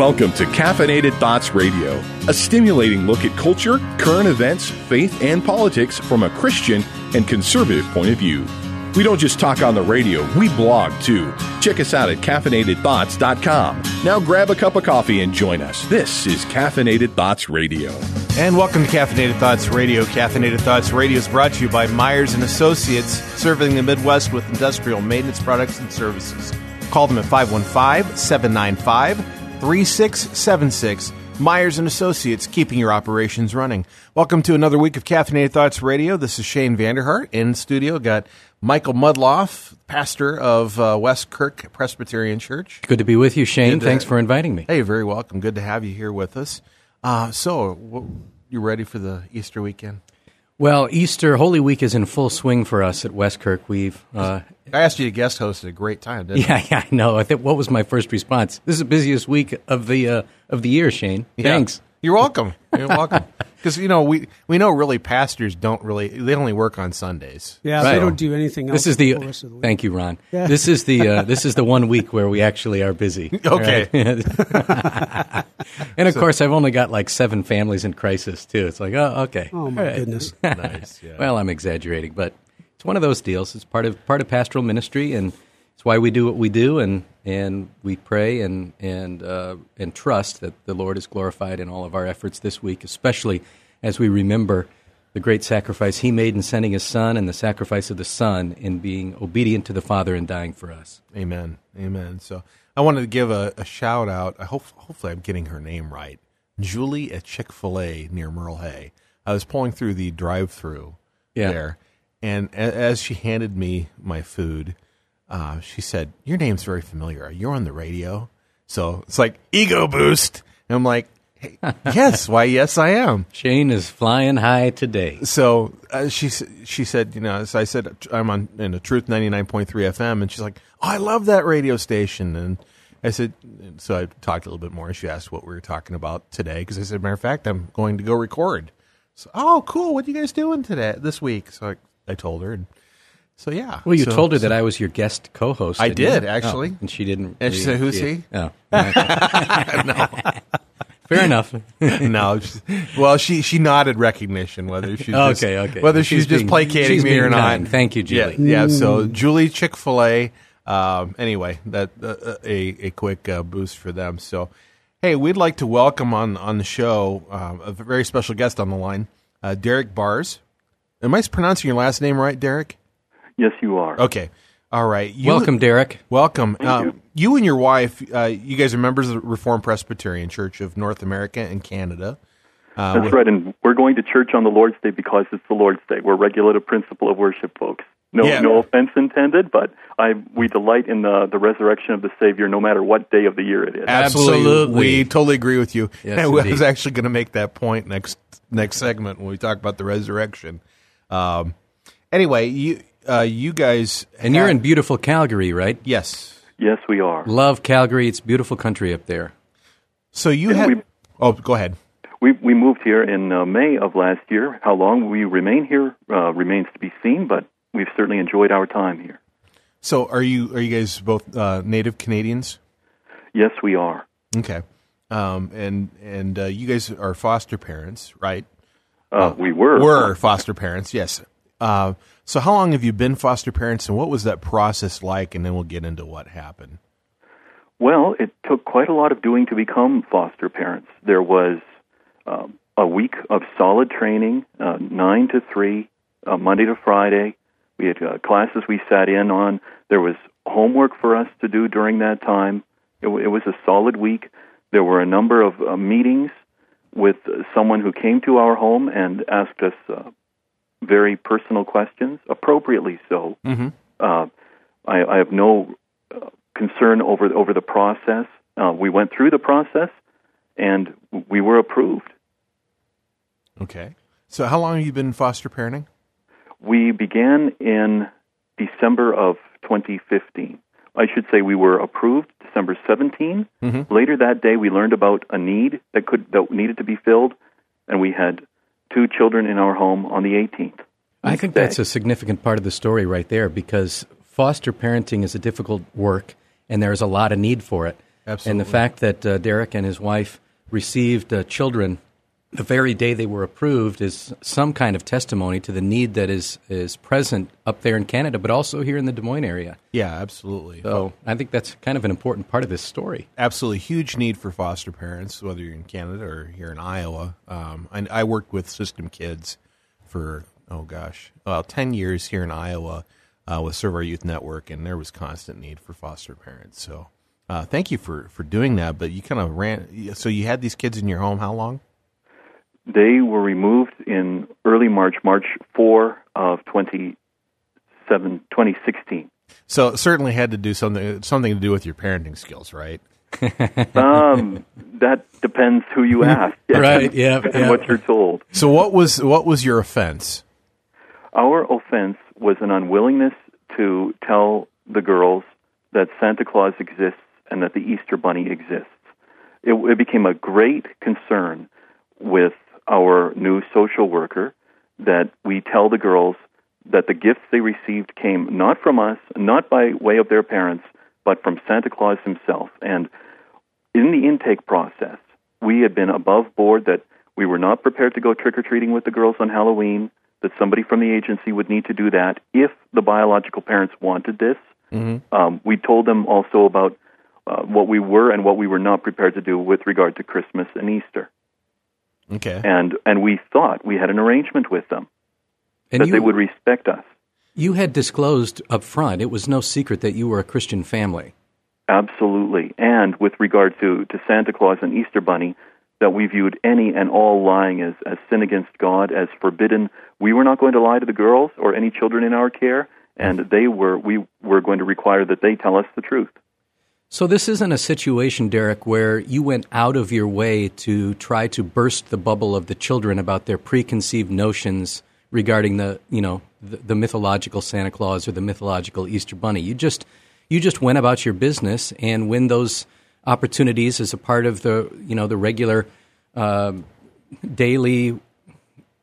Welcome to Caffeinated Thoughts Radio, a stimulating look at culture, current events, faith, and politics from a Christian and conservative point of view. We don't just talk on the radio, we blog too. Check us out at caffeinatedthoughts.com. Now grab a cup of coffee and join us. This is Caffeinated Thoughts Radio. And welcome to Caffeinated Thoughts Radio. Caffeinated Thoughts Radio is brought to you by Myers and Associates, serving the Midwest with industrial maintenance products and services. Call them at 515-795 3676. Myers and Associates, keeping your operations running. Welcome to another week of Caffeinated Thoughts Radio. This is Shane Vander Hart in studio. Got Michael Mudlaff, pastor of uh, West Kirk Presbyterian Church. Good to be with you, Shane. Good to- Thanks for inviting me. Hey, you're very welcome. Good to have you here with us. Uh, so, w- you ready for the Easter weekend? Well, Easter Holy Week is in full swing for us at Westkirk. We've uh, I asked you to guest host at a great time, didn't yeah, yeah, I know. I think what was my first response? This is the busiest week of the uh, of the year, Shane. I? Thanks. You're welcome. You're welcome. Because you know we we know really pastors don't really they only work on Sundays. Yeah, Right. they don't do anything else. This is the, the rest of the week. thank you, Ron. Yeah. This is the uh, this is the one week where we actually are busy. Okay. right? and of course, I've only got like seven families in crisis too. It's like, oh, okay. Oh my All right. goodness! nice. Yeah. Well, I'm exaggerating, but it's one of those deals. It's part of part of pastoral ministry, and it's why we do what we do, and and we pray and and uh, and trust that the Lord is glorified in all of our efforts this week, especially as we remember the great sacrifice He made in sending His Son, and the sacrifice of the Son in being obedient to the Father and dying for us. Amen. Amen. So I wanted to give a, a shout out. I hope hopefully I'm getting her name right. Julie at Chick Fil A near Merle Hay. I was pulling through the drive-through Yeah. there, and a, as she handed me my food, uh, she said, "Your name's very familiar. You're on the radio." So it's like ego boost. And I'm like, hey, "Yes, why? Yes, I am." Shane is flying high today. so uh, she she said, you know, so I said I'm on in a Truth 99.3 FM, and she's like, oh, I love that radio station, and I said, so I talked a little bit more. She asked what we were talking about today because I said, matter of fact, I'm going to go record. So, oh, cool. What are you guys doing today this week? So I, I told her, and so yeah. Well, you So- told her so- that I was your guest co-host. I didn't you? actually. Oh, and she didn't. And she said, "Who's it. he?" Oh, fair enough. no, well, she she nodded recognition whether she's just, Okay, okay. whether she's, She's just being- placating she's me or not. Thank you, Julie. Yeah, yeah so Julie Chick Fil A. Um, anyway, that uh, a a quick uh, boost for them. So, hey, we'd like to welcome on on the show um, a very special guest on the line, uh, Derek Baars. Am I pronouncing your last name right, Derek? Yes, you are. Okay, all right. You- Welcome, Derek. Welcome. Uh, you. you and your wife, uh, you guys are members of the Reformed Presbyterian Church of North America and Canada. Uh, That's right, and we're going to church on the Lord's Day because it's the Lord's Day. We're regulative principle of worship, folks. No, Yeah. no offense intended, but I we delight in the the resurrection of the Savior, no matter what day of the year it is. Absolutely. We totally agree with you. Yes, I was actually going to make that point next next segment when we talk about the resurrection. Um, anyway, you uh, you guys And you're in beautiful Calgary, right? yes. Yes, we are. Love Calgary. It's beautiful country up there. So you And had. we- oh, go ahead. We we moved here in uh, May of last year. How long we remain here uh, remains to be seen, but we've certainly enjoyed our time here. So are you are you guys both uh, native Canadians? Yes, we are. Okay. Um, and and uh, you guys are foster parents, right? Uh, we were Were foster parents, yes. Uh, so how long have you been foster parents, and what was that process like? And then we'll get into what happened. Well, it took quite a lot of doing to become foster parents. There was um, a week of solid training, uh, nine to three, uh, Monday to Friday. We had uh, classes we sat in on. There was homework for us to do during that time. It, w- it was a solid week. There were a number of uh, meetings with someone who came to our home and asked us uh, very personal questions, appropriately so. Mm-hmm. Uh, I, I have no uh, concern over over the process. Uh, we went through the process, and we were approved. Okay. So how long have you been foster parenting? We began in December of 2015. I should say we were approved December 17. Mhm. Later that day, we learned about a need that could that needed to be filled, and we had two children in our home on the 18th. I think day. that's a significant part of the story right there because foster parenting is a difficult work and there's a lot of need for it. Absolutely. And the fact that uh, Derek and his wife received uh, children the very day they were approved is some kind of testimony to the need that is is present up there in Canada, but also here in the Des Moines area. Yeah, absolutely. So I think that's kind of an important part of this story. absolutely huge need for foster parents, whether you're in Canada or here in Iowa. Um, I, I worked with System Kids for oh gosh, well, ten years here in Iowa uh, with Serve Our Youth Network, and there was constant need for foster parents. So, uh, thank you for for doing that. But you kind of ran. So you had these kids in your home. How long? They were removed in early March, March 4 of 27, 2016. So it certainly had to do something something to do with your parenting skills, right? Um, that depends who you ask. Right, yeah, And what you're told. So what was what was your offense? Our offense was an unwillingness to tell the girls that Santa Claus exists and that the Easter Bunny exists. It, it became a great concern with our new social worker that we tell the girls that the gifts they received came not from us, not by way of their parents, but from Santa Claus himself. And in the intake process, we had been above board that we were not prepared to go trick or treating with the girls on Halloween, that somebody from the agency would need to do that if the biological parents wanted this. Um, we told them also about uh, what we were and what we were not prepared to do with regard to Christmas and Easter. Okay. And, and we thought we had an arrangement with them And that you, they would respect us. you had disclosed up front, it was no secret that you were a Christian family. Absolutely. And with regard to, to Santa Claus and Easter Bunny, that we viewed any and all lying as, as sin against God, as forbidden. We were not going to lie to the girls or any children in our care, and they were we were going to require that they tell us the truth. So this isn't a situation, Derek, where you went out of your way to try to burst the bubble of the children about their preconceived notions regarding the, you know, the, the mythological Santa Claus or the mythological Easter Bunny. You just you just went about your business, and when those opportunities as a part of the, you know, the regular um daily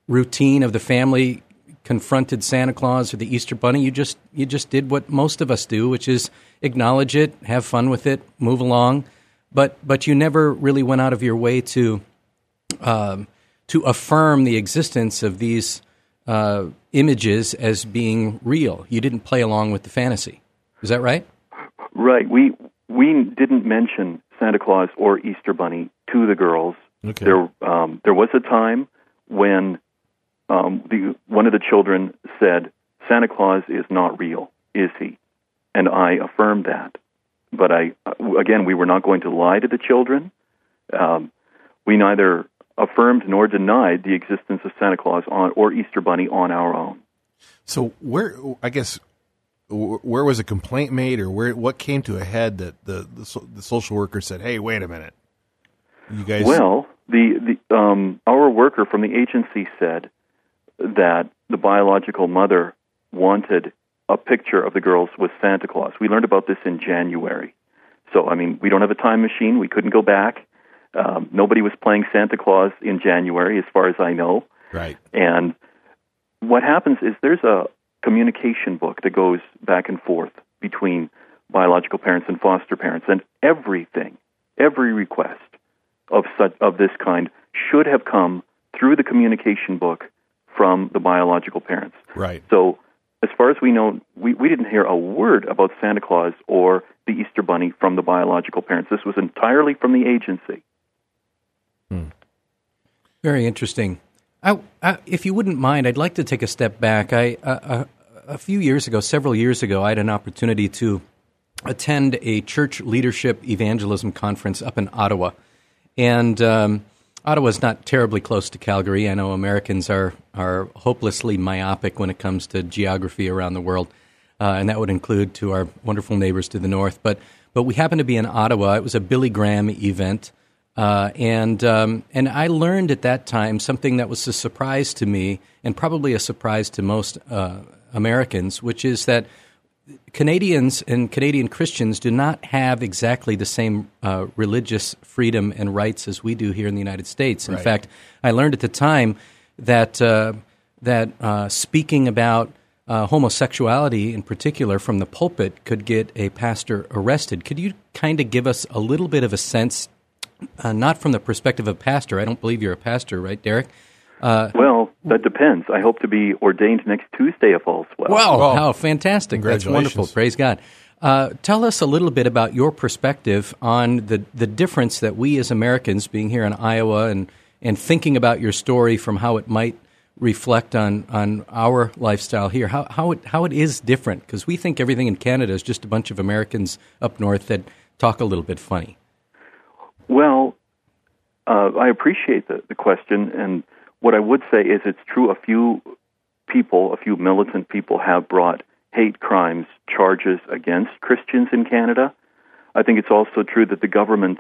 routine of the family confronted Santa Claus or the Easter Bunny, you just you just did what most of us do, which is acknowledge it, have fun with it, move along, but but you never really went out of your way to um, to affirm the existence of these uh, images as being real. You didn't play along with the fantasy. Is that right? Right. We we didn't mention Santa Claus or Easter Bunny to the girls. Okay. There um, there was a time when um, the one of the children said, "Santa Claus is not real, is he?" And I affirmed that. But I again, we were not going to lie to the children. Um, we neither affirmed nor denied the existence of Santa Claus on or Easter Bunny on our own. So where I guess where was a complaint made, or where what came to a head that the the, the social worker said, "Hey, wait a minute, you guys." Well, the the um, our worker from the agency said that the biological mother wanted a picture of the girls with Santa Claus. We learned about this in January. So, I mean, we don't have a time machine. We couldn't go back. Um, nobody was playing Santa Claus in January, as far as I know. right, And what happens is there's a communication book that goes back and forth between biological parents and foster parents, and everything, every request of such of this kind should have come through the communication book from the biological parents. right. So, as far as we know, we, we didn't hear a word about Santa Claus or the Easter Bunny from the biological parents. This was entirely from the agency. Very interesting. I, I, if you wouldn't mind, I'd like to take a step back. I, uh, a, a few years ago, several years ago, I had an opportunity to attend a church leadership evangelism conference up in Ottawa. And um, Ottawa's not terribly close to Calgary. I know Americans are, are hopelessly myopic when it comes to geography around the world, uh, and that would include to our wonderful neighbors to the north. But, but we happened to be in Ottawa. It was a Billy Graham event. Uh, and um, and I learned at that time something that was a surprise to me, and probably a surprise to most uh, Americans, which is that Canadians and Canadian Christians do not have exactly the same uh, religious freedom and rights as we do here in the United States. In Right. fact, I learned at the time that uh, that uh, speaking about uh, homosexuality in particular from the pulpit could get a pastor arrested. Could you kind of give us a little bit of a sense, uh, not from the perspective of a pastor? I don't believe you're a pastor, right, Derek? Uh, well, that depends. I hope to be ordained next Tuesday if all's well. Wow, well, how fantastic. That's wonderful. Praise God. Uh, tell us a little bit about your perspective on the, the difference that we as Americans, being here in Iowa and, and thinking about your story from how it might reflect on, on our lifestyle here, how, how, it, how it is different, because we think everything in Canada is just a bunch of Americans up north that talk a little bit funny. Well, uh, I appreciate the, the question, and what I would say is it's true a few people, a few militant people have brought hate crimes charges against Christians in Canada. I think it's also true that the government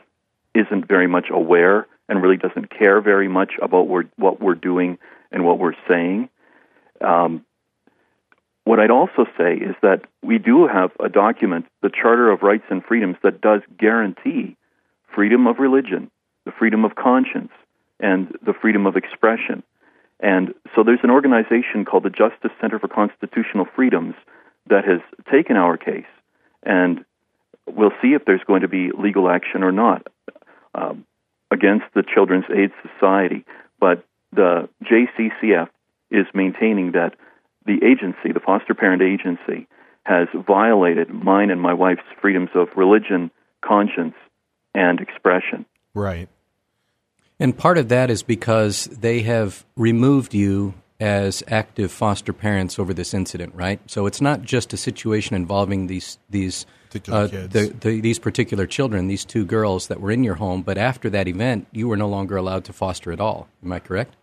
isn't very much aware and really doesn't care very much about what we're doing and what we're saying. Um, what I'd also say is that we do have a document, the Charter of Rights and Freedoms, that does guarantee freedom of religion, the freedom of conscience, and the freedom of expression. And so there's an organization called the Justice Center for Constitutional Freedoms that has taken our case, and we'll see if there's going to be legal action or not um, against the Children's Aid Society. But the JCCF is maintaining that the agency, the foster parent agency, has violated mine and my wife's freedoms of religion, conscience, and expression. Right. And part of that is because they have removed you as active foster parents over this incident, right? So it's not just a situation involving these these uh, the, the, these particular children, these two girls that were in your home. But after that event, you were no longer allowed to foster at all. Am I correct?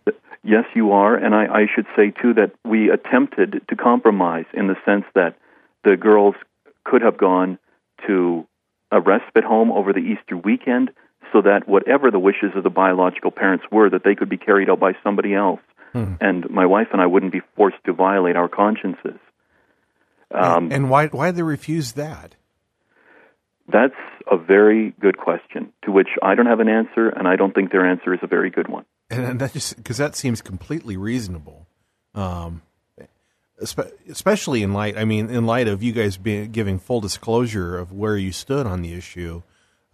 Yes, you are. And I, I should say too that we attempted to compromise in the sense that the girls could have gone to a respite home over the Easter weekend so that whatever the wishes of the biological parents were, that they could be carried out by somebody else. Hmm. And my wife and I wouldn't be forced to violate our consciences. Um, and why why they refuse that? That's a very good question to which I don't have an answer, and I don't think their answer is a very good one. And that just because that seems completely reasonable, um, especially in light. I mean, in light of you guys being giving full disclosure of where you stood on the issue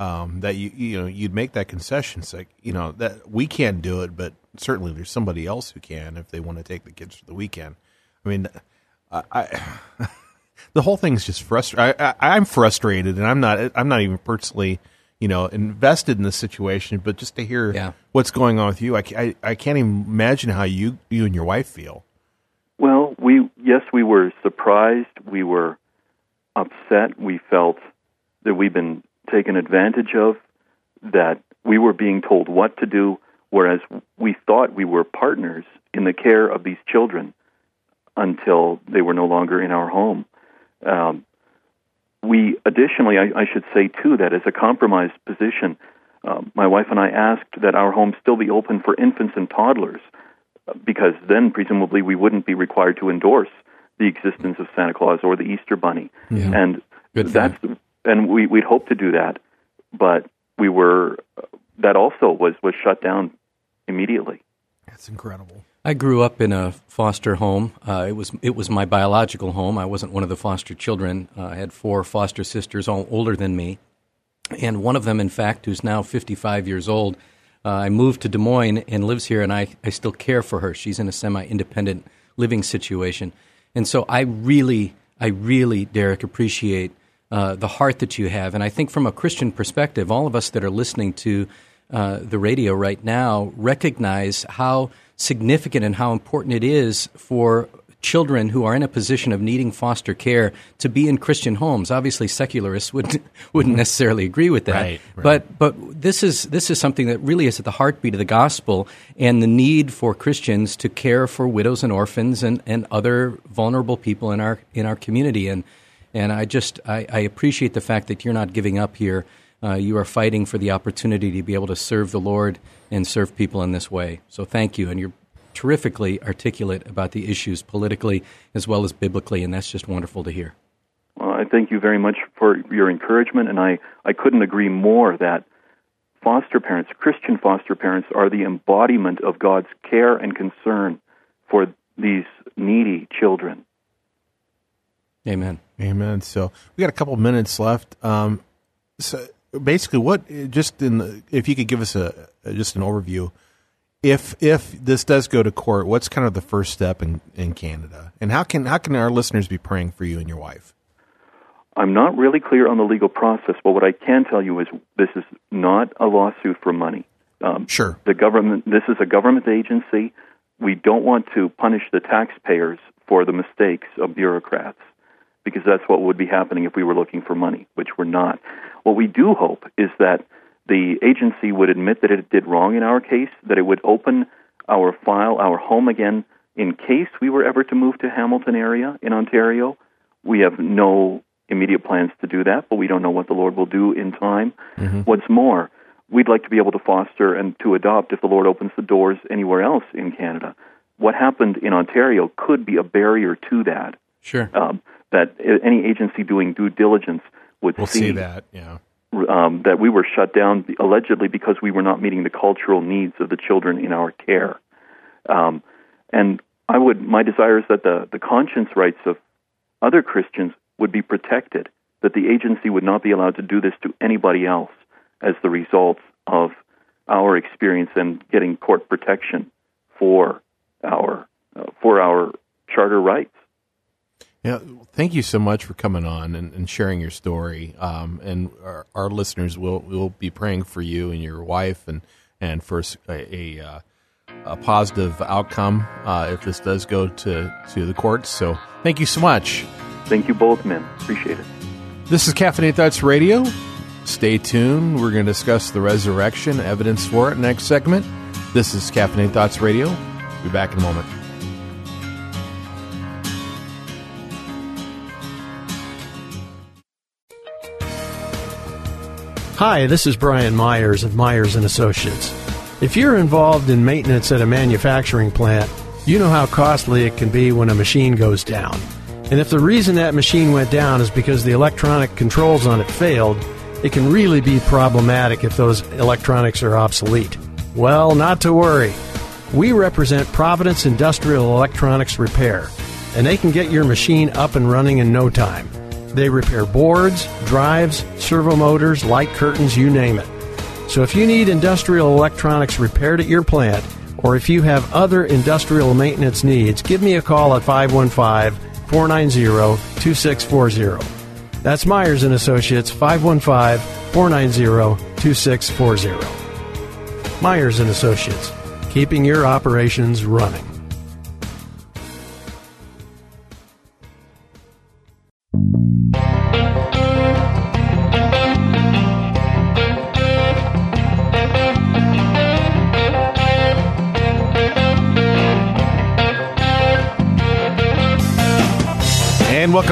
um, that you you know you'd make that concession. It's like you know that we can't do it, but certainly there's somebody else who can if they want to take the kids for the weekend. I mean, I, I the whole thing's just frustrating. I, am frustrated, and I'm not I'm not even personally you know invested in this situation, but just to hear yeah. what's going on with you, I, I I can't even imagine how you you and your wife feel. Well, we yes, we were surprised. We were upset. We felt that we've been taken advantage of, that we were being told what to do, whereas we thought we were partners in the care of these children until they were no longer in our home. Um, we additionally, I, I, should say too, that as a compromised position, uh, my wife and I asked that our home still be open for infants and toddlers, because then presumably we wouldn't be required to endorse the existence of Santa Claus or the Easter Bunny. Yeah. And that's and we we'd hoped to do that, but we were that also was was shut down immediately. That's incredible. I grew up in a foster home. Uh, it was it was my biological home. I wasn't one of the foster children. Uh, I had four foster sisters, all older than me, and one of them, in fact, who's now 55 years old. Uh, I moved to Des Moines and lives here, and I, I still care for her. She's in a semi-independent living situation, and so I really, I really, Derek, appreciate uh, the heart that you have. And I think from a Christian perspective, all of us that are listening to uh, the radio right now recognize how significant and how important it is for children who are in a position of needing foster care to be in Christian homes. Obviously, secularists wouldn't wouldn't necessarily agree with that. Right, right. But but this is this is something that really is at the heartbeat of the gospel and the need for Christians to care for widows and orphans and, and other vulnerable people in our in our community. And and I just I, I appreciate the fact that you're not giving up here. Uh, you are fighting for the opportunity to be able to serve the Lord and serve people in this way. So thank you, and you're terrifically articulate about the issues politically as well as biblically, and that's just wonderful to hear. Well, I thank you very much for your encouragement, and I, I couldn't agree more that foster parents, Christian foster parents, are the embodiment of God's care and concern for these needy children. Amen. Amen. So we got a couple minutes left. Um, so basically, what just in the, if you could give us a just an overview, if if this does go to court, what's kind of the first step in, in Canada, and how can how can our listeners be praying for you and your wife? I'm not really clear on the legal process, but what I can tell you is this is not a lawsuit for money. Um, sure. The government. This is a government agency. We don't want to punish the taxpayers for the mistakes of bureaucrats because that's what would be happening if we were looking for money, which we're not. What we do hope is that the agency would admit that it did wrong in our case, that it would open our file, our home again, in case we were ever to move to Hamilton area in Ontario. We have no immediate plans to do that, but we don't know what the Lord will do in time. Mm-hmm. What's more, we'd like to be able to foster and to adopt if the Lord opens the doors anywhere else in Canada. What happened in Ontario could be a barrier to that. Sure. Um, that any agency doing due diligence would we'll see, see that. Yeah. Um, that we were shut down allegedly because we were not meeting the cultural needs of the children in our care. Um, and I would, my desire is that the, the conscience rights of other Christians would be protected, that the agency would not be allowed to do this to anybody else as the result of our experience and getting court protection for our uh, for our charter rights. Yeah, thank you so much for coming on and, and sharing your story. Um, and our, our, listeners will will be praying for you and your wife and and for a a, uh, a positive outcome uh, if this does go to to the courts. So thank you so much. Thank you both, men. Appreciate it. This is Caffeinated Thoughts Radio. Stay tuned. We're going to discuss the resurrection, evidence for it next segment. This is Caffeinated Thoughts Radio. Be back in a moment. Hi, this is Brian Myers of Myers and Associates. If you're involved in maintenance at a manufacturing plant, you know how costly it can be when a machine goes down. And if the reason that machine went down is because the electronic controls on it failed, it can really be problematic if those electronics are obsolete. Well, not to worry. We represent Providence Industrial Electronics Repair, and they can get your machine up and running in no time. They repair boards, drives, servo motors, light curtains, you name it. So if you need industrial electronics repaired at your plant, or if you have other industrial maintenance needs, give me a call at 515 490 2640. That's Myers and Associates 515 490 2640. Myers and Associates, keeping your operations running.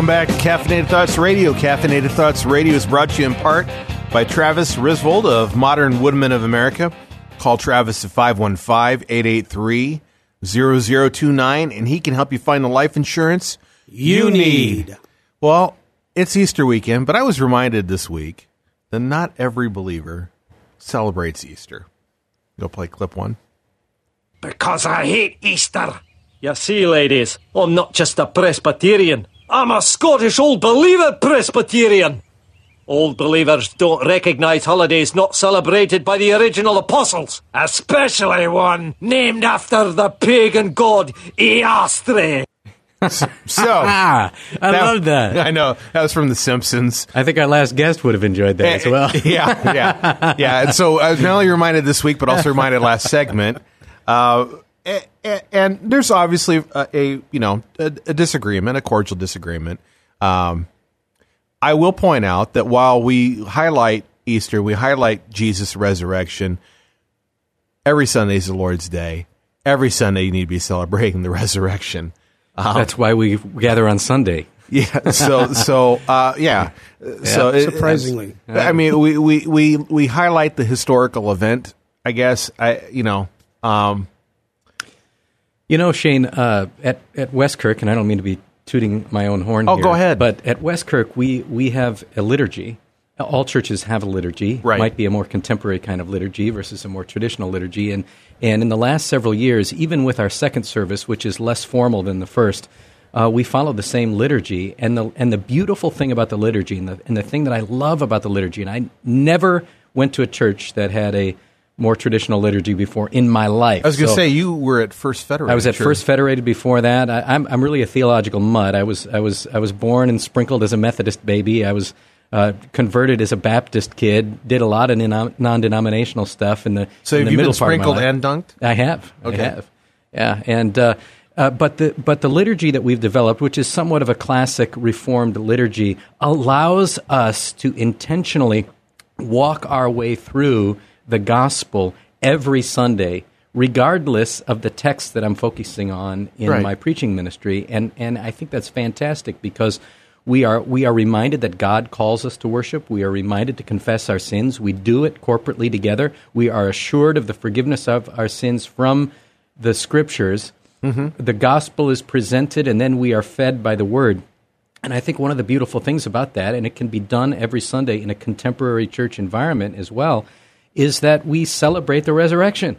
Back to Caffeinated Thoughts Radio. Caffeinated Thoughts Radio is brought to you in part by Travis Risvold of Modern Woodmen of America. Call Travis at 515 883 0029 and he can help you find the life insurance you need. Well, it's Easter weekend, but I was reminded this week that not every believer celebrates Easter. Go play clip one. Because I hate Easter. You see, ladies, I'm not just a Presbyterian. I'm a Scottish Old Believer Presbyterian. Old believers don't recognise holidays not celebrated by the original apostles, especially one named after the pagan god Eostre. So ah, I that, love that. I know that was from The Simpsons. I think our last guest would have enjoyed that as well. yeah, yeah, yeah. And so I was not only reminded this week, but also reminded last segment. Uh, and there's obviously a, a you know a, a, disagreement, a cordial disagreement. Um, I will point out that while we highlight Easter, we highlight Jesus' resurrection. Every Sunday is the Lord's Day. Every Sunday you need to be celebrating the resurrection. Um, That's why we gather on Sunday. Yeah. So so uh, yeah. yeah. So it, surprisingly, I mean, we, we we we highlight the historical event. I guess I you know. Um, you know, Shane, uh, at at Westkirk, and I don't mean to be tooting my own horn. Oh, here, go ahead. But at Westkirk, we we have a liturgy. All churches have a liturgy. Right. Might be a more contemporary kind of liturgy versus a more traditional liturgy. And and in the last several years, even with our second service, which is less formal than the first, uh, we follow the same liturgy. And the and the beautiful thing about the liturgy, and the and the thing that I love about the liturgy, and I never went to a church that had a more traditional liturgy before in my life. I was going to So- say you were at First Federated. I was at Church. First Federated before that. I, I'm I'm really a theological mud. I was I was I was born and sprinkled as a Methodist baby. I was uh, converted as a Baptist kid. Did a lot of non- non-denominational stuff in the So in have the you been middle part sprinkled and dunked? I have. Okay. I have. Yeah, and uh, uh, but the but the liturgy that we've developed, which is somewhat of a classic Reformed liturgy, allows us to intentionally walk our way through the gospel every Sunday, regardless of the text that I'm focusing on in Right. my preaching ministry, and and I think that's fantastic because. We are, we are reminded that God calls us to worship. We are reminded to confess our sins. We do it corporately together. We are assured of the forgiveness of our sins from the scriptures. Mm-hmm. The gospel is presented, and then we are fed by the word. And I think one of the beautiful things about that, and it can be done every Sunday in a contemporary church environment as well, is that we celebrate the resurrection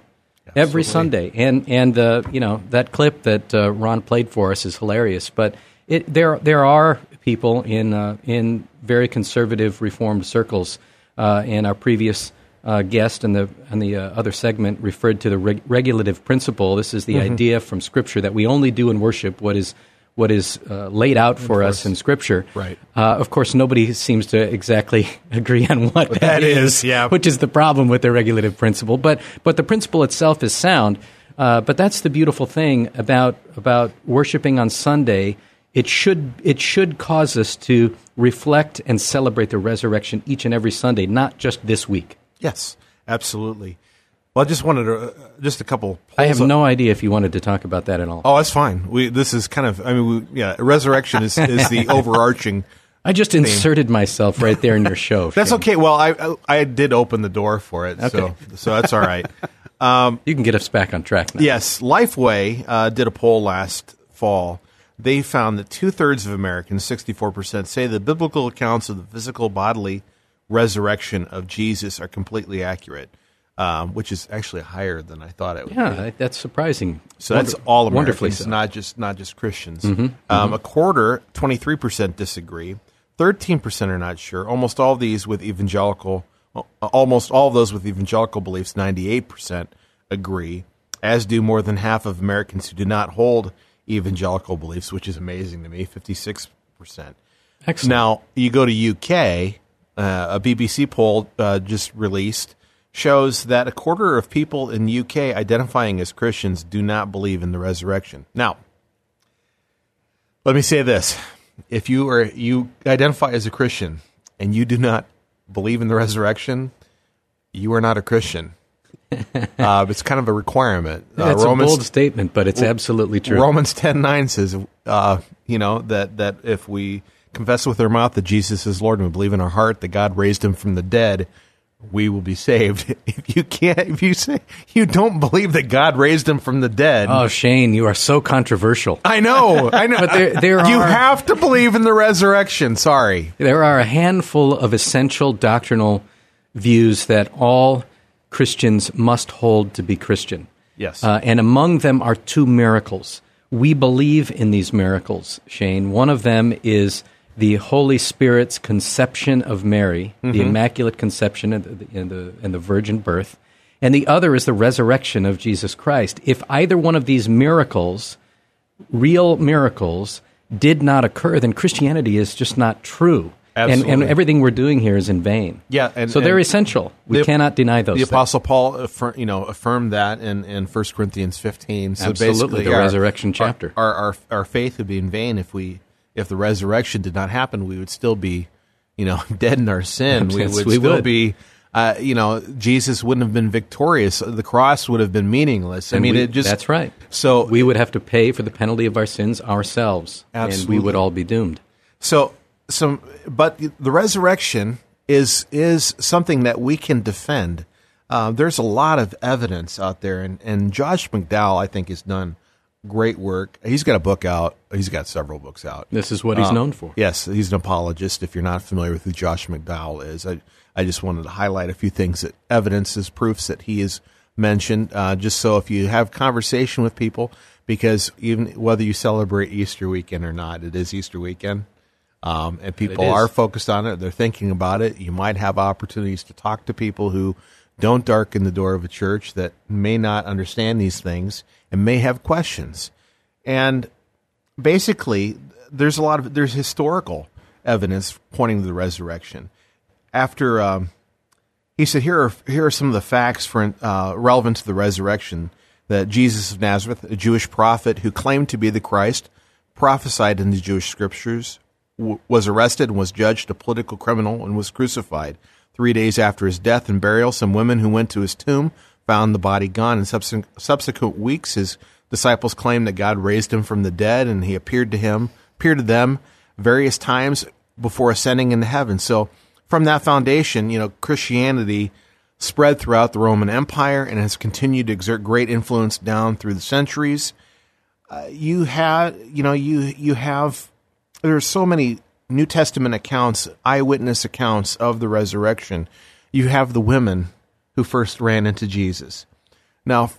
every Sunday. And and uh, you know that clip that uh, Ron played for us is hilarious. But it, there there are people in uh, in very conservative Reformed circles, uh, and our previous. Uh, guest and the and the uh, other segment referred to the reg- regulative principle. This is the idea from Scripture that we only do in worship what is what is uh, laid out for us in Scripture. Right. Uh, of course, nobody seems to exactly agree on what that that is, is. yeah. Which is the problem with the regulative principle. But but the principle itself is sound. Uh, but that's the beautiful thing about about worshiping on Sunday. It should it should cause us to reflect and celebrate the resurrection each and every Sunday, not just this week. Yes, absolutely. Well, I just wanted to, uh, just a couple. I have no idea if you wanted to talk about that at all. Oh, that's fine. We this is kind of. I mean, we, yeah, resurrection is is the overarching. I just inserted myself right there in your show. That's Shane. okay. Well, I I, I did open the door for it, so Okay. so that's all right. You can get us back on track now. Yes, Lifeway uh, did a poll last fall. They found that two thirds of Americans, 64%, say the biblical accounts of the physical bodily resurrection of Jesus are completely accurate, um, which is actually higher than I thought it would. Yeah, that- that's surprising. So that's Wonder- all wonderfully Americans, so. Mm-hmm, not just not just Christians. Um, A quarter, twenty three percent disagree. Thirteen percent are not sure. Almost all these with evangelical, almost all of those with evangelical beliefs, ninety eight percent agree. As do more than half of Americans who do not hold evangelical beliefs, which is amazing to me. Fifty six percent. Excellent. Now you go to UK. Uh, a BBC poll uh, just released shows that a quarter of people in the UK identifying as Christians do not believe in the resurrection. Now, let me say this: if you are you identify as a Christian and you do not believe in the resurrection, you are not a Christian. uh, it's kind of a requirement. Uh, That's a bold statement, but it's absolutely true. Romans ten nine says, uh, you know that that if we confess with our mouth that Jesus is Lord and we believe in our heart that God raised him from the dead, we will be saved. If you can't, if you say you don't believe that God raised him from the dead, oh, Shane, you are so controversial. I know, I know. But there- there you are- have to believe in the resurrection. Sorry. There are a handful of essential doctrinal views that all Christians must hold to be Christian. Yes. Uh, and among them are two miracles. We believe in these miracles, Shane. One of them is the Holy Spirit's conception of Mary, the mm-hmm. Immaculate Conception and the, and, the, and the virgin birth. And the other is the resurrection of Jesus Christ. If either one of these miracles, real miracles, did not occur, then Christianity is just not true. And, and everything we're doing here is in vain. Yeah, and- so they're and essential. We the- cannot deny those. The things. Apostle Paul, affirm, you know, affirmed that in, in 1 Corinthians 15. So Absolutely, basically, the our- resurrection chapter. Our, our our faith would be in vain if we if the resurrection did not happen. We would still be, you know, dead in our sin. we would we still would. be. Uh, you know, Jesus wouldn't have been victorious. The cross would have been meaningless. I And mean, we- it just that's right. So we would have to pay for the penalty of our sins ourselves, and we would all be doomed. So some, but the resurrection is is something that we can defend. Uh, there's a lot of evidence out there, and, and Josh McDowell, I think, has done great work. He's got a book out. He's got several books out. This is what he's Um, known for. Yes, he's an apologist. If you're not familiar with who Josh McDowell is, I I just wanted to highlight a few things that evidences, proofs that he has mentioned, uh, just so if you have conversation with people, because even whether you celebrate Easter weekend or not, it is Easter weekend. Um, and people are focused on it. They're thinking about it. You might have opportunities to talk to people who don't darken the door of a church that may not understand these things and may have questions. And basically, there's a lot of there's historical evidence pointing to the resurrection. After um, he said, here are here are some of the facts for uh, relevant to the resurrection that Jesus of Nazareth, a Jewish prophet who claimed to be the Christ, prophesied in the Jewish scriptures, w- was arrested and was judged a political criminal and was crucified. Three days after his death and burial, some women who went to his tomb found the body gone. In subsequent, weeks, his disciples claimed that God raised him from the dead, and he appeared to him, appeared to them various times before ascending into heaven. So, from that foundation, you know, Christianity spread throughout the Roman Empire and has continued to exert great influence down through the centuries. Uh, you had, you know, you you have There are so many New Testament accounts, eyewitness accounts of the resurrection. You have the women who first ran into Jesus. Now,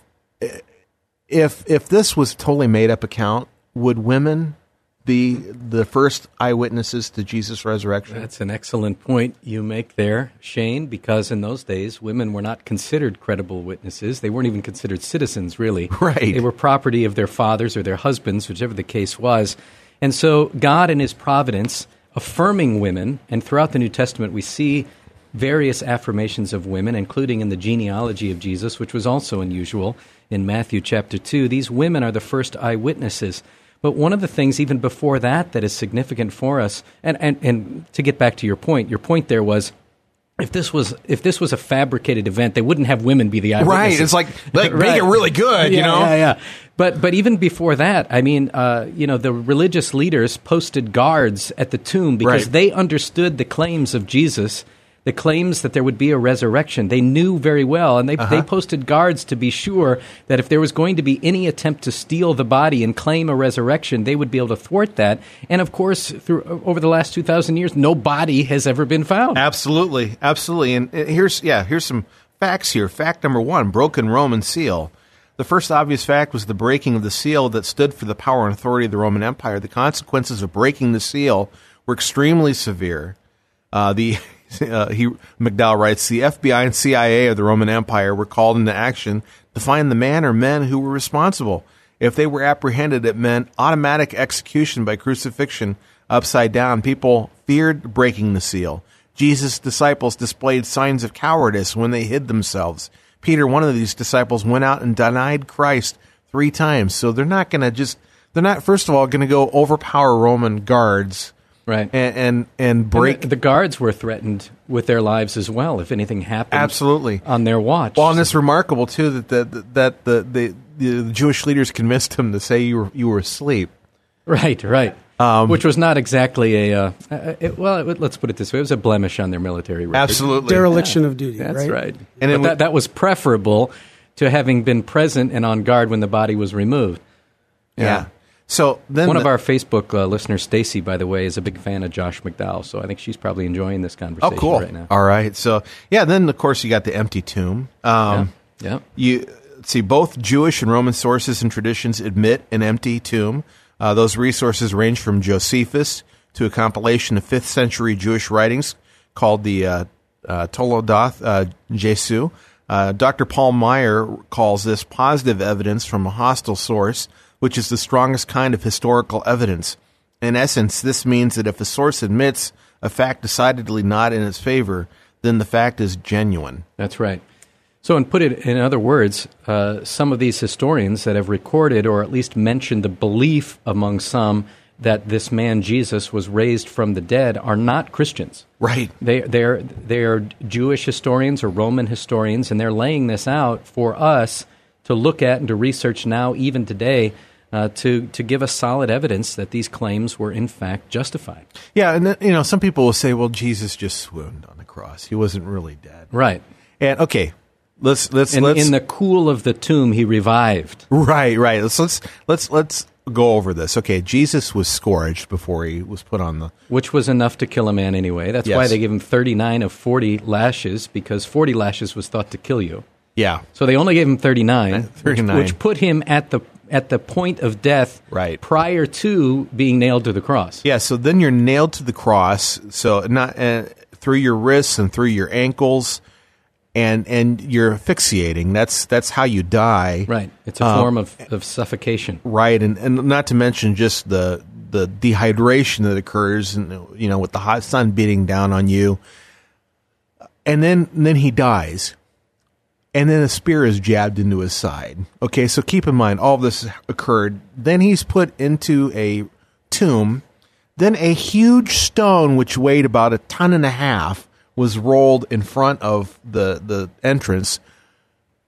if if this was a totally made up account, would women be the first eyewitnesses to Jesus' resurrection? That's an excellent point you make there, Shane, because in those days, women were not considered credible witnesses. They weren't even considered citizens, really. Right. They were property of their fathers or their husbands, whichever the case was. And so, God, in His providence, affirming women, and throughout the New Testament, we see various affirmations of women, including in the genealogy of Jesus, which was also unusual in Matthew chapter 2. These women are the first eyewitnesses. But one of the things, even before that, that is significant for us, and, and, and to get back to your point, your point there was if this was if this was a fabricated event, they wouldn't have women be the eyewitnesses. Right. It's like, like make it really good, you know? Yeah, yeah. But but even before that, I mean, uh, you know, the religious leaders posted guards at the tomb because Right. they understood the claims of Jesus, the claims that there would be a resurrection. They knew very well, and they Uh-huh. they posted guards to be sure that if there was going to be any attempt to steal the body and claim a resurrection, they would be able to thwart that. And of course, through over the last two thousand years, no body has ever been found. Absolutely, absolutely. And uh, here's yeah, here's some facts here. Fact number one: broken Roman seal. The first obvious fact was the breaking of the seal that stood for the power and authority of the Roman Empire. The consequences of breaking the seal were extremely severe. Uh, the uh, he McDowell writes the FBI and CIA of the Roman Empire were called into action to find the man or men who were responsible. If they were apprehended, it meant automatic execution by crucifixion upside down. People feared breaking the seal. Jesus' disciples displayed signs of cowardice when they hid themselves. Peter, one of these disciples, went out and denied Christ three times. So they're not going to just, they're not, first of all, going to go overpower Roman guards Right. and, and, and And break. the, the guards were threatened with their lives as well if anything happened. Absolutely. on their watch. Well, and it's remarkable too that the, that the, the the Jewish leaders convinced him to say you were you were asleep. Right, right. Um, Which was not exactly a, uh, uh, it, well, it- let's put it this way. It was a blemish on their military record. Absolutely. dereliction of duty. That's right. right. And And it that, that was preferable to having been present and on guard when the body was removed. Yeah. So then One of our Facebook uh, listeners, Stacy, by the way, is a big fan of Josh McDowell, so I think she's probably enjoying this oh conversation cool right now. all right so yeah then of course you got the empty tomb. Um, yeah. You see both Jewish and Roman sources and traditions admit an empty tomb. Uh, those resources range from Josephus to a compilation of fifth century Jewish writings called the uh, uh, Toledoth uh, Jesu. Uh, Dr. Paul Maier calls this positive evidence from a hostile source, which is the strongest kind of historical evidence. In essence, this means that if a source admits a fact decidedly not in its favor, then the fact is genuine. That's right. So, and put it in other words, uh, some of these historians that have recorded or at least mentioned the belief among some that this man Jesus was raised from the dead are not Christians. Right. They they're they're Jewish historians or Roman historians, and they're laying this out for us to look at and to research now, even today, uh, to to give us solid evidence that these claims were in fact justified. Yeah, and then, you know, some people will say, "Well, Jesus just swooned on the cross; he wasn't really dead." Right. And okay, let's let's And let's in the cool of the tomb, he revived. right right let's let's let's let's go over this. Okay, Jesus was scourged before he was put on the. which was enough to kill a man anyway. That's why they gave him 39 of 40 lashes because 40 lashes was thought to kill you. Yeah, So they only gave him 39, which- 39. Which, put him at the at the point of death, Right. prior to being nailed to the cross. Yeah, so then you're nailed to the cross, so not uh, through your wrists and through your ankles, and and you're asphyxiating. That's that's how you die. Right. It's a Um, form of, of suffocation. right, and and not to mention just the the dehydration that occurs, and you know, with the hot sun beating down on you, and then and then he dies, and then a spear is jabbed into his side. Okay, so keep in mind all of this occurred. Then he's put into a tomb. Then a huge stone, which weighed about a ton and a half, was rolled in front of the the entrance,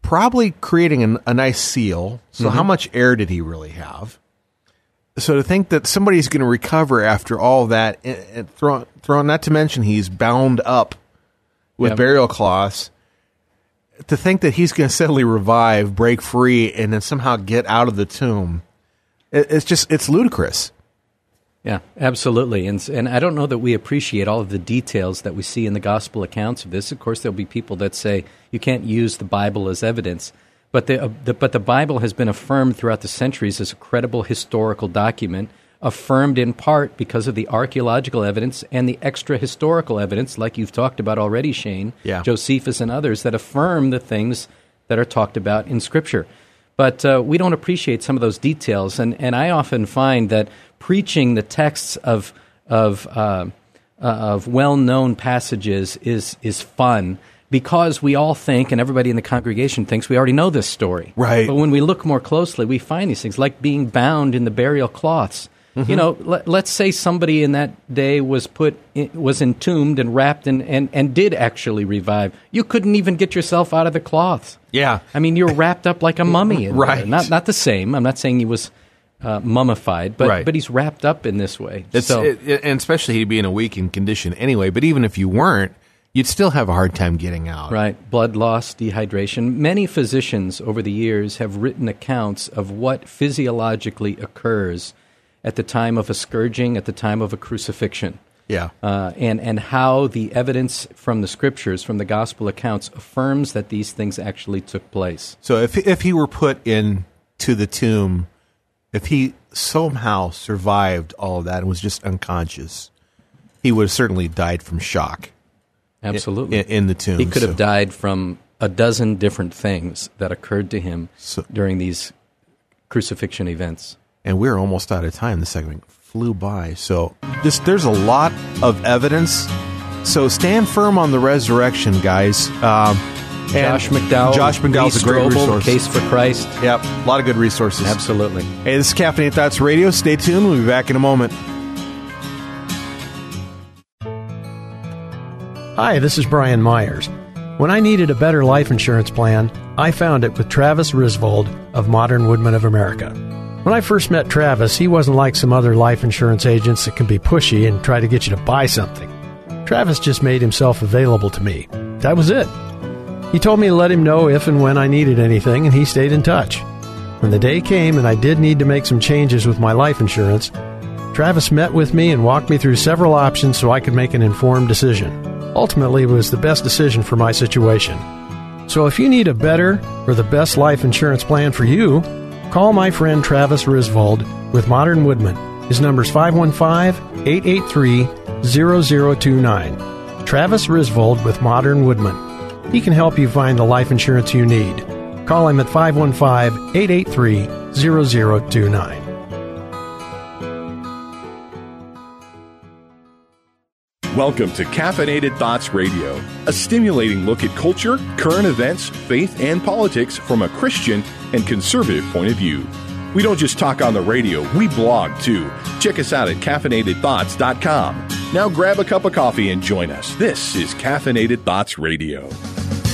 probably creating an, a nice seal. So, how mm-hmm. much air did he really have? So to think that somebody's going to recover after all that, eh, eh, and, and thrown, thrown, not to mention he's bound up with Yep. burial cloths. To think that he's going to suddenly revive, break free, and then somehow get out of the tomb, it, it's just it's ludicrous. Yeah, absolutely. And and I don't know that we appreciate all of the details that we see in the gospel accounts of this. Of course, there'll be people that say you can't use the Bible as evidence, but the, uh, the but the Bible has been affirmed throughout the centuries as a credible historical document, affirmed in part because of the archaeological evidence and the extra historical evidence, like you've talked about already, Shane, Yeah. Josephus, and others that affirm the things that are talked about in Scripture. But uh, we don't appreciate some of those details, and, and I often find that preaching the texts of of uh, uh, of well known passages is is fun because we all think, and everybody in the congregation thinks we already know this story. Right. But when we look more closely, we find these things like being bound in the burial cloths. You know, let, let's say somebody in that day was put in, was entombed and wrapped and, and, and did actually revive. You couldn't even get yourself out of the cloths. Yeah. I mean, you're wrapped up like a mummy. in there. Right. Not not the same. I'm not saying he was uh, mummified, but Right. but he's wrapped up in this way. It's so it, it- and especially he'd be in a weakened condition anyway. But even if you weren't, you'd still have a hard time getting out. right, blood loss, dehydration. Many physicians over the years have written accounts of what physiologically occurs at the time of a scourging, at the time of a crucifixion. Yeah. uh, and and how the evidence from the scriptures, from the gospel accounts, affirms that these things actually took place. So if if he were put into the tomb, if he somehow survived all of that and was just unconscious, he would have certainly died from shock Absolutely, in, in the tomb. he could So- have died from a dozen different things that occurred to him So- during these crucifixion events. And we're almost out of time. The segment flew by. So this, there's a lot of evidence. So stand firm on the resurrection, guys. Um, and Josh McDowell, Josh McDowell's Lee a great Strobel, resource. Case for Christ. Yep, a lot of good resources. Absolutely. Hey, this is Caffeinated Thoughts Radio. Stay tuned. We'll be back in a moment. Hi, this is Brian Myers. When I needed a better life insurance plan, I found it with Travis Risvold of Modern Woodmen of America. When I first met Travis, he wasn't like some other life insurance agents that can be pushy and try to get you to buy something. Travis just made himself available to me. That was it. He told me to let him know if and when I needed anything, and he stayed in touch. When the day came and I did need to make some changes with my life insurance, Travis met with me and walked me through several options so I could make an informed decision. Ultimately, it was the best decision for my situation. So if you need a better or the best life insurance plan for you, call my friend Travis Risvold with Modern Woodmen. His number's 515-883-0029. Travis Risvold with Modern Woodmen. He can help you find the life insurance you need. Call him at 515-883-0029. Welcome to Caffeinated Thoughts Radio, a stimulating look at culture, current events, faith, and politics from a Christian and conservative point of view. We don't just talk on the radio, we blog too. Check us out at caffeinatedthoughts.com. Now grab a cup of coffee and join us. This is Caffeinated Thoughts Radio.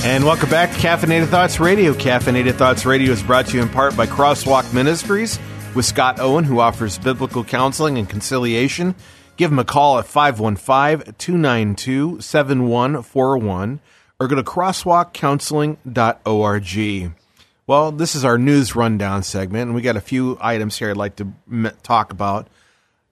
And welcome back to Caffeinated Thoughts Radio. Caffeinated Thoughts Radio is brought to you in part by Crosswalk Ministries with Scott Owen, who offers biblical counseling and conciliation. Give him a call at 515 292 7141 or go to crosswalkcounseling.org. Well, this is our news rundown segment, and we got a few items here I'd like to talk about.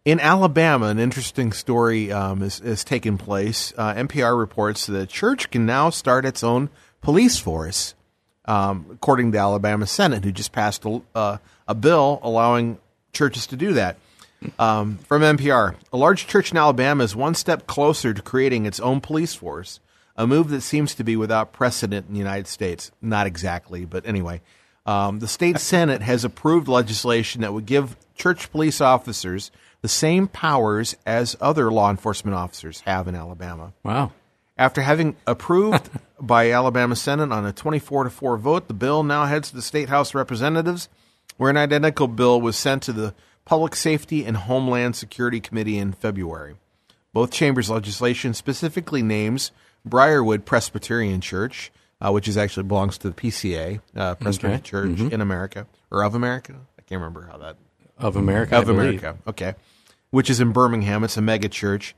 In Alabama, an interesting story um, is, is taking place. Uh, NPR reports that the church can now start its own police force. um, according to the Alabama Senate, who just passed a, uh, a bill allowing churches to do that. Um, from NPR, a large church in Alabama is one step closer to creating its own police force, a move that seems to be without precedent in the United States. Not exactly, but anyway. Um, the state Senate has approved legislation that would give church police officers the same powers as other law enforcement officers have in Alabama. Wow. After having approved by Alabama Senate on a 24 to 4 vote, the bill now heads to the State House of Representatives, where an identical bill was sent to the Public Safety and Homeland Security Committee in February. Both chambers' legislation specifically names Briarwood Presbyterian Church, uh, which is actually belongs to the PCA, uh, Presbyterian Okay. Church in America or of America. I can't remember how that Of America. I of believe. America. Okay, which is in Birmingham. It's a mega church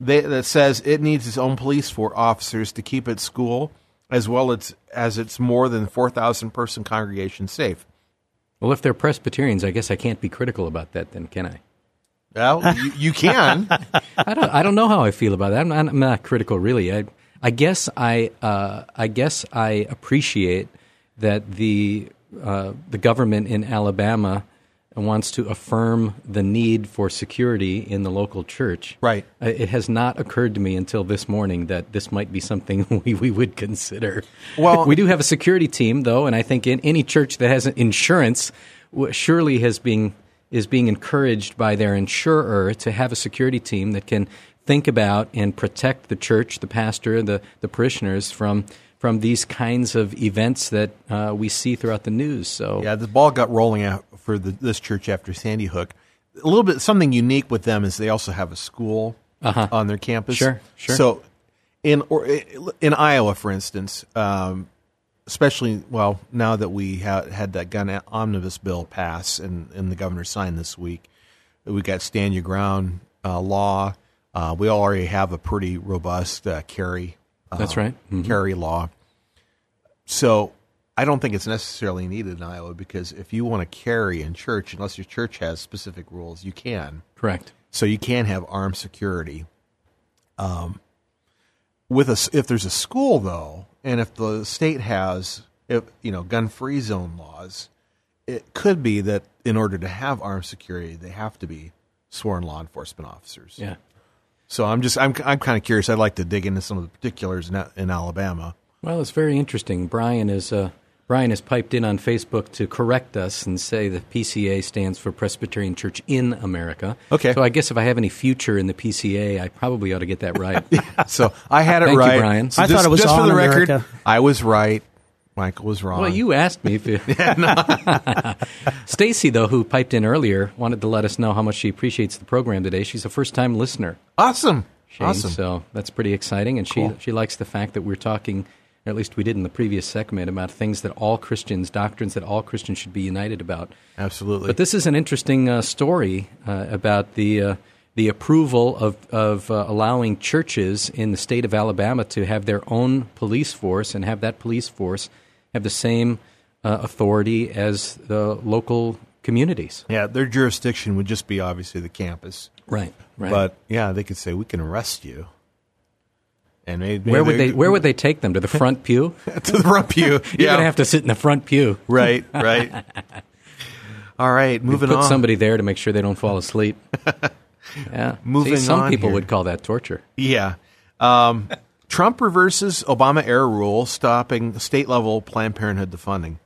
they, that says it needs its own police for officers to keep its school as well as as its more than four thousand person congregation safe. Well, if they're Presbyterians, I guess I can't be critical about that, then, can I? Well, you, you can. I don't. I don't know how I feel about that. I'm not, I'm not critical, really. I, I guess I. Uh, I guess I appreciate that the uh, the government in Alabama wants to affirm the need for security in the local church. Right. Uh, It has not occurred to me until this morning that this might be something we, we would consider. Well- we do have a security team, though, and I think in any church that has insurance surely has been is being encouraged by their insurer to have a security team that can think about and protect the church, the pastor, the, the parishioners from from these kinds of events that uh, we see throughout the news. So Yeah, the ball got rolling out for the, this church after Sandy Hook. A little bit something unique with them is they also have a school on their campus. Uh-huh. Sure, sure. So in or in Iowa, for instance, um, especially well now that we ha- had that gun omnibus bill pass and, and the governor signed this week, we got stand your ground uh, law. Uh, we already have a pretty robust uh, carry. Uh, That's right. Mhm. Carry law. So I don't think it's necessarily needed in Iowa because if you want to carry in church, unless your church has specific rules, you can. correct. So you can have armed security. Um, with a if there's a school though, and if the state has if you know gun free zone laws, it could be that in order to have armed security, they have to be sworn law enforcement officers. Yeah. So I'm just I'm I'm kind of curious. I'd like to dig into some of the particulars in, in Alabama. Well, it's very interesting. Brian is uh, Brian has piped in on Facebook to correct us and say the PCA stands for Presbyterian Church in America. Okay. So I guess if I have any future in the PCA, I probably ought to get that right. So I had it Thank you, right. Brian. So I thought it was just for on the record. America. I was right. Michael was wrong. Well, you asked me if you. Stacy, though, who piped in earlier, wanted to let us know how much she appreciates the program today. She's a first-time listener. awesome. Shane, Awesome. So that's pretty exciting, and Cool. she she likes the fact that we're talking, or at least we did in the previous segment, about things that all Christians, doctrines that all Christians should be united about. Absolutely. But this is an interesting uh, story uh, about the uh, the approval of of uh, allowing churches in the state of Alabama to have their own police force and have that police force have the same uh, authority as the local communities. yeah, their jurisdiction would just be obviously the campus. Right. Right. But yeah, they could say we can arrest you. And maybe where would they where would they take them to the front pew? to the front pew? You're yeah, gonna have to sit in the front pew. right, right. All right, moving Put on. Put somebody there to make sure they don't fall asleep. Yeah. Moving See, some people here. would call that torture. Yeah. Um, Trump reverses Obama era rule stopping state level Planned Parenthood defunding.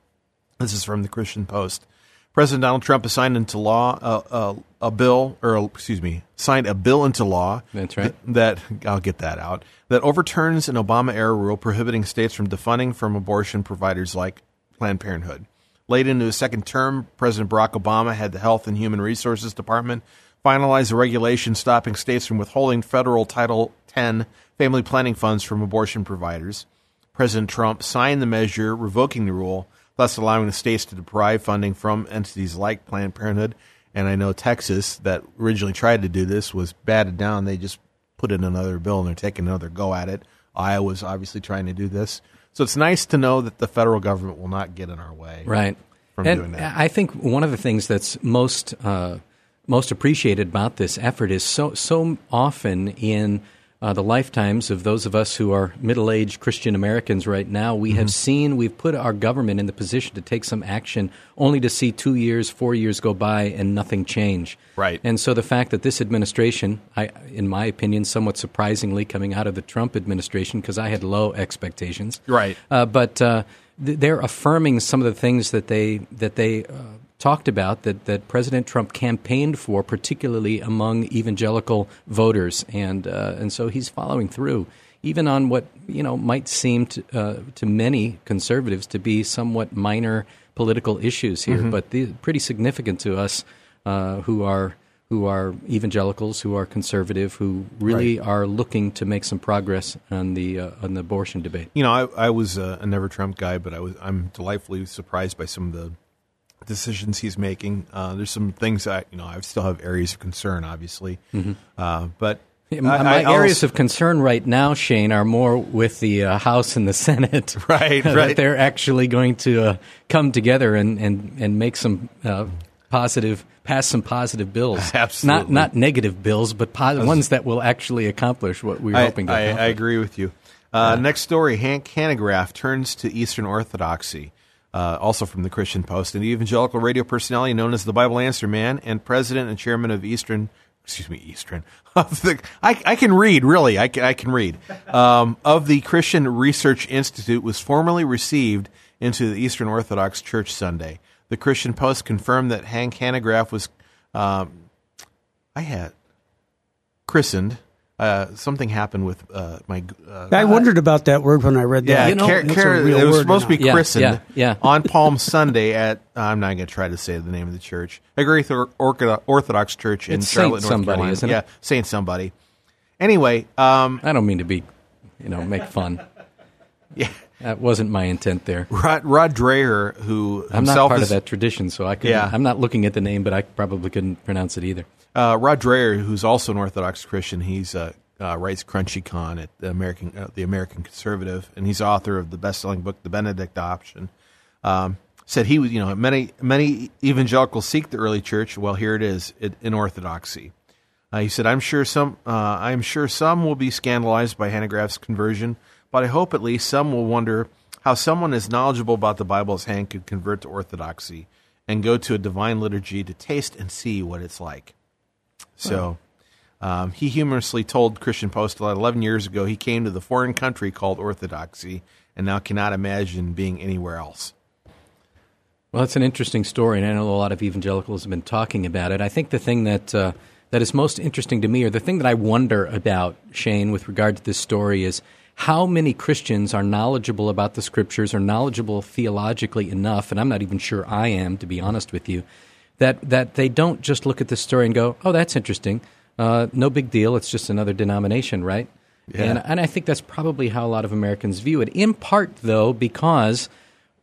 This is from the Christian Post. President Donald Trump has signed into law uh, uh, a bill, or excuse me, signed a bill into law. That's right. th- that I'll get that out. That overturns an Obama era rule prohibiting states from defunding from abortion providers like Planned Parenthood. Late into his second term, President Barack Obama had the Health and Human Resources Department finalize a regulation stopping states from withholding federal Title X family planning funds from abortion providers. President Trump signed the measure revoking the rule, thus allowing the states to deprive funding from entities like Planned Parenthood. And I know Texas, that originally tried to do this, was batted down. They just put in another bill and they're taking another go at it. Iowa's obviously trying to do this. So it's nice to know that the federal government will not get in our way. Right. From and doing that. I think one of the things that's most uh, most appreciated about this effort is so so often in uh, the lifetimes of those of us who are middle aged Christian Americans right now, we have seen, we've put our government in the position to take some action only to see two years, four years go by and nothing change. Right. And so the fact that this administration, I, in my opinion, somewhat surprisingly coming out of the Trump administration, because I had low expectations. Right. Uh, but uh, th- they're affirming some of the things that they, that they uh, talked about that, that President Trump campaigned for, particularly among evangelical voters, and uh, and so he's following through, even on what you know might seem to, uh, to many conservatives to be somewhat minor political issues here, but the, pretty significant to us uh, who are who are evangelicals, who are conservative, who really are looking to make some progress on the uh, on the abortion debate. You know, I, I was a, a never Trump guy, but I was I'm delightfully surprised by some of the decisions he's making. Uh, there's some things I you know I still have areas of concern, obviously, uh, but Yeah, My, I- my areas also- of concern right now, Shane, are more with the uh, House and the Senate. Right, that right. they're actually going to uh, come together and, and, and make some uh, positive, pass some positive bills. Absolutely. Not not negative bills, but po- ones that will actually accomplish what we're I, hoping to I, accomplish. I agree with you. Uh, Next story: Hank Hanegraaff turns to Eastern Orthodoxy. Uh, also from the Christian Post, an evangelical radio personality known as the Bible Answer Man and president and chairman of Eastern, excuse me, Eastern of the. I, I can read, really, I can, I can read. Um, of the Christian Research Institute was formally received into the Eastern Orthodox Church Sunday. The Christian Post confirmed that Hank Hanegraaff was. Um, I had christened. Uh, something happened with uh, my. Uh, I wondered about that word when I read that. yeah, You know, Car- Car- it was supposed to be not. Yeah, christened yeah, yeah. on Palm Sunday at. I'm not going to try to say the name of the church. A Greek Or- Orthodox Orthodox church in It's Saint Charlotte, North somebody, Carolina. isn't it? Yeah, Saint somebody. Anyway, um, I don't mean to be, you know, make fun. yeah, That wasn't my intent there. Rod, Rod Dreher, who I'm not part is of that tradition, so I could. Yeah. I'm not looking at the name, but I probably couldn't pronounce it either. Uh, Rod Dreher, who's also an Orthodox Christian, he's uh, uh, writes CrunchyCon at the American uh, the American Conservative, and he's author of the best-selling book The Benedict Option. Um, said he was, you know, many many evangelicals seek the early church. Well, here it is it, in Orthodoxy. Uh, he said, "I'm sure some uh, I'm sure some will be scandalized by Hanegraaff's conversion, but I hope at least some will wonder how someone as knowledgeable about the Bible as Hank could convert to Orthodoxy and go to a divine liturgy to taste and see what it's like." So um, he humorously told Christian Post about 11 years ago he came to the foreign country called Orthodoxy and now cannot imagine being anywhere else. Well, it's an interesting story, and I know a lot of evangelicals have been talking about it. I think the thing that uh, that is most interesting to me, or the thing that I wonder about, Shane, with regard to this story, is how many Christians are knowledgeable about the Scriptures, or knowledgeable theologically enough, and I'm not even sure I am, to be honest with you, that that they don't just look at this story and go, "Oh, that's interesting. Uh, no big deal. It's just another denomination, right?" And, and I think that's probably how a lot of Americans view it. In part, though, because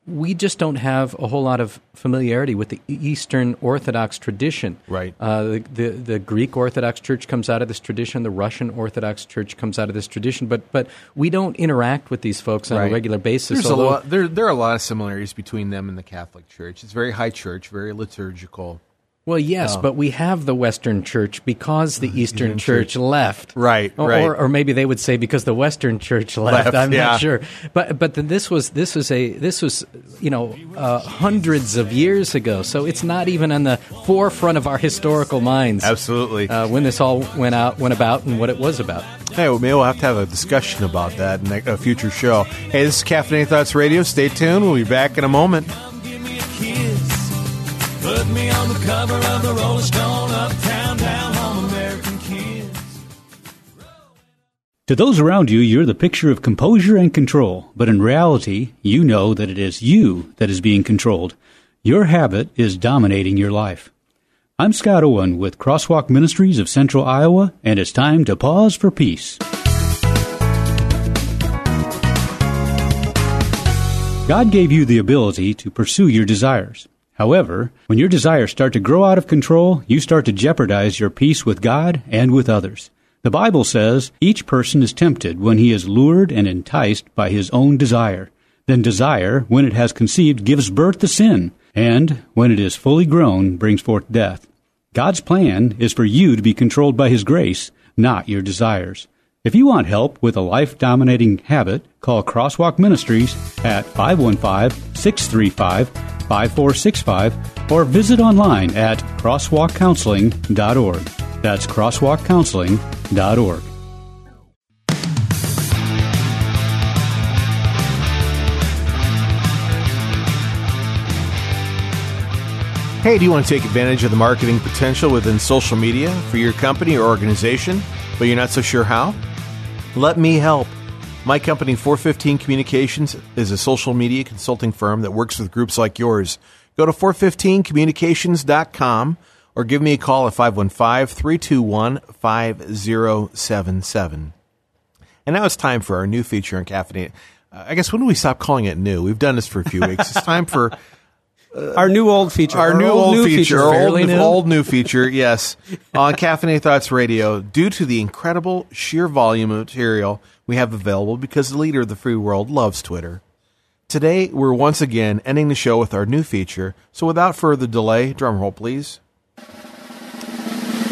we just don't have a whole lot of familiarity with the Eastern Orthodox tradition. Right. Uh, the, the the Greek Orthodox Church comes out of this tradition. The Russian Orthodox Church comes out of this tradition. But but we don't interact with these folks on Right. a regular basis. There's a lot, there, there are a lot of similarities between them and the Catholic Church. It's very high church, very liturgical. Well, yes, Oh. but we have the Western Church because the Eastern Church, left. Right, Or, right. Or, or maybe they would say because the Western Church left. Left, I'm yeah. not sure. But but then this was this was a this was you know uh, hundreds of years ago. So it's not even on the forefront of our historical minds. Absolutely. Uh, when this all went out went about and what it was about. Hey, well, maybe we'll have to have a discussion about that in a a future show. Hey, this is Caffeinated Thoughts Radio. Stay tuned. We'll be back in a moment. Me on the cover of the Rolling Stone, uptown, down home, American kids. To those around you, you're the picture of composure and control, but in reality, you know that it is you that is being controlled. Your habit is dominating your life. I'm Scott Owen with Crosswalk Ministries of Central Iowa, and it's time to pause for peace. God gave you the ability to pursue your desires. However, when your desires start to grow out of control, you start to jeopardize your peace with God and with others. The Bible says each person is tempted when he is lured and enticed by his own desire. Then desire, when it has conceived, gives birth to sin, and when it is fully grown, brings forth death. God's plan is for you to be controlled by his grace, not your desires. If you want help with a life dominating habit, call Crosswalk Ministries at 515 635 5465 or visit online at crosswalkcounseling.org. That's crosswalkcounseling.org. Hey, do you want to take advantage of the marketing potential within social media for your company or organization, but you're not so sure how? Let me help. My company, 415 Communications, is a social media consulting firm that works with groups like yours. Go to 415communications.com or give me a call at 515 321 5077. And now it's time for our new feature on Caffeinated. Uh, I guess when do we stop calling it new? We've done this for a few weeks. It's time for our new old feature. our, new old feature, our old, new. old new feature, yes, on Caffeinated Thoughts Radio. Due to the incredible sheer volume of material we have available, because the leader of the free world loves Twitter. Today, we're once again ending the show with our new feature. So, without further delay, drum roll, please.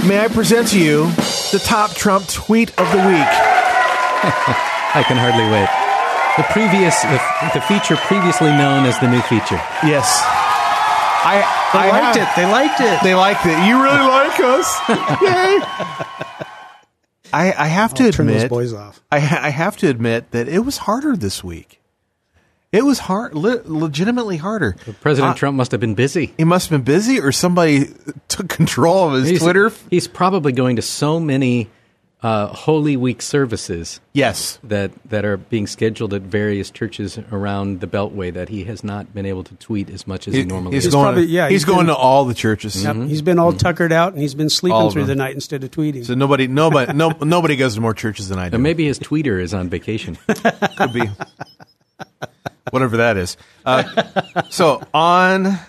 May I present to you the top Trump tweet of the week? I can hardly wait. The previous, the, the feature previously known as the new feature. Yes. I, They I liked have- it. They liked it. They liked it. You really like us. Yay. I, I have to I'll turn those boys off. I, I have to admit that it was harder this week. It was hard, le- legitimately harder. President Uh, Trump must have been busy. He must have been busy, or somebody took control of his He's, Twitter. He's probably going to so many uh, Holy Week services Yes, that that are being scheduled at various churches around the Beltway that he has not been able to tweet as much as he, He- normally he's does. going. probably- to, yeah, he's, he's going been- to all the churches. Yep, He's been all tuckered out and he's been Mm-hmm. All sleeping through the night instead of tweeting. So nobody, nobody, no, nobody goes to more churches than I do. And maybe his tweeter is on vacation. could be whatever that is. Uh, so on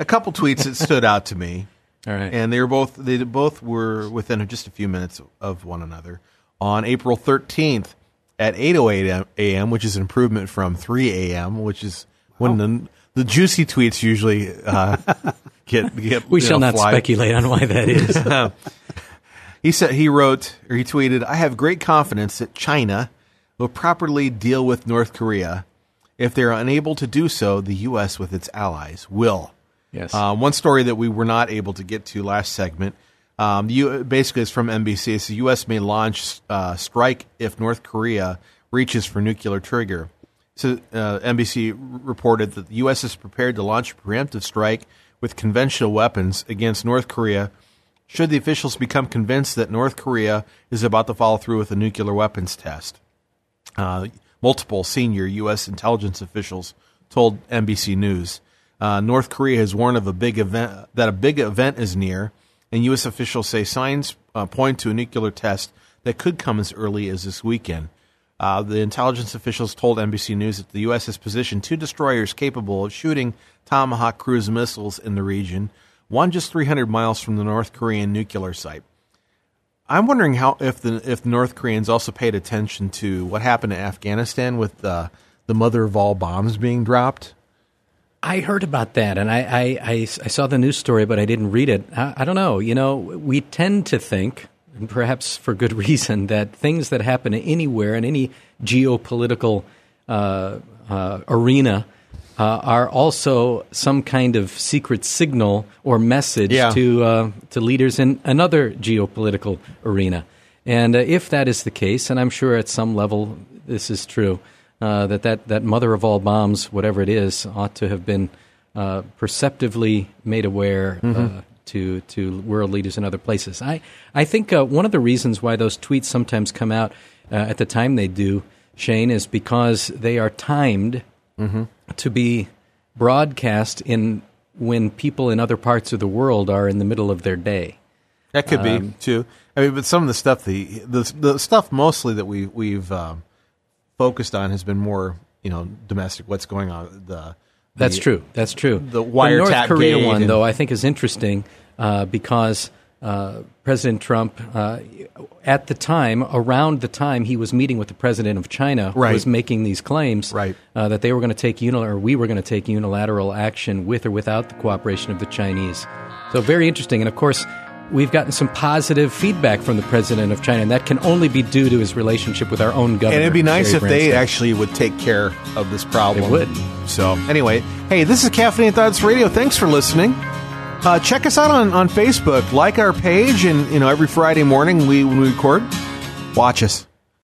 a couple tweets that stood out to me, All right. and they were both they both were within just a few minutes of one another. On April thirteenth at eight oh eight a.m., which is an improvement from three a.m., which is when the the juicy tweets usually uh, get get. we shall know, not fly. speculate on why that is. He said he wrote or he tweeted, "I have great confidence that China will properly deal with North Korea. If they are unable to do so, the U.S. with its allies will." Yes. Um, one story that we were not able to get to last segment, um, U- basically it's from NBC. It's the U.S. may launch uh, strike if North Korea reaches for nuclear trigger. So uh, NBC reported that the U.S. is prepared to launch a preemptive strike with conventional weapons against North Korea should the officials become convinced that North Korea is about to follow through with a nuclear weapons test. Uh, multiple senior U.S. intelligence officials told NBC News. Uh, North Korea has warned of a big event that a big event is near, and U.S. officials say signs uh, point to a nuclear test that could come as early as this weekend. Uh, the intelligence officials told NBC News that the U.S. has positioned two destroyers capable of shooting Tomahawk cruise missiles in the region, one just 300 miles from the North Korean nuclear site. I'm wondering how if the if the North Koreans also paid attention to what happened in Afghanistan with uh, the mother of all bombs being dropped. I heard about that, and I, I, I, I saw the news story, but I didn't read it. I, I don't know. You know, we tend to think, and perhaps for good reason, that things that happen anywhere in any geopolitical uh, uh, arena uh, are also some kind of secret signal or message Yeah. to uh, to leaders in another geopolitical arena. And uh, if that is the case, and I'm sure at some level this is true, uh, that, that that mother of all bombs, whatever it is, ought to have been uh, perceptively made aware uh, to to world leaders in other places. I I think uh, one of the reasons why those tweets sometimes come out uh, at the time they do, Shane, is because they are timed to be broadcast in when people in other parts of the world are in the middle of their day. That could Um, be too. I mean, but some of the stuff the the, the stuff mostly that we we've um, focused on has been more you know domestic. What's going on? The That's true. That's true. the North wiretap Korea one, and- though, I think is interesting uh, because uh, President Trump, uh, at the time, around the time he was meeting with the president of China, Right. was making these claims Right. uh, that they were going to take unilateral, or we were going to take unilateral action with or without the cooperation of the Chinese. So very interesting. And of course, we've gotten some positive feedback from the president of China, and that can only be due to his relationship with our own government. And it'd be nice Terry if they actually would take care of this problem. They would. So, anyway, hey, this is Caffeine Thoughts Radio. Thanks for listening. Uh, check us out on, on Facebook. Like our page, and you know every Friday morning we when we record, watch us.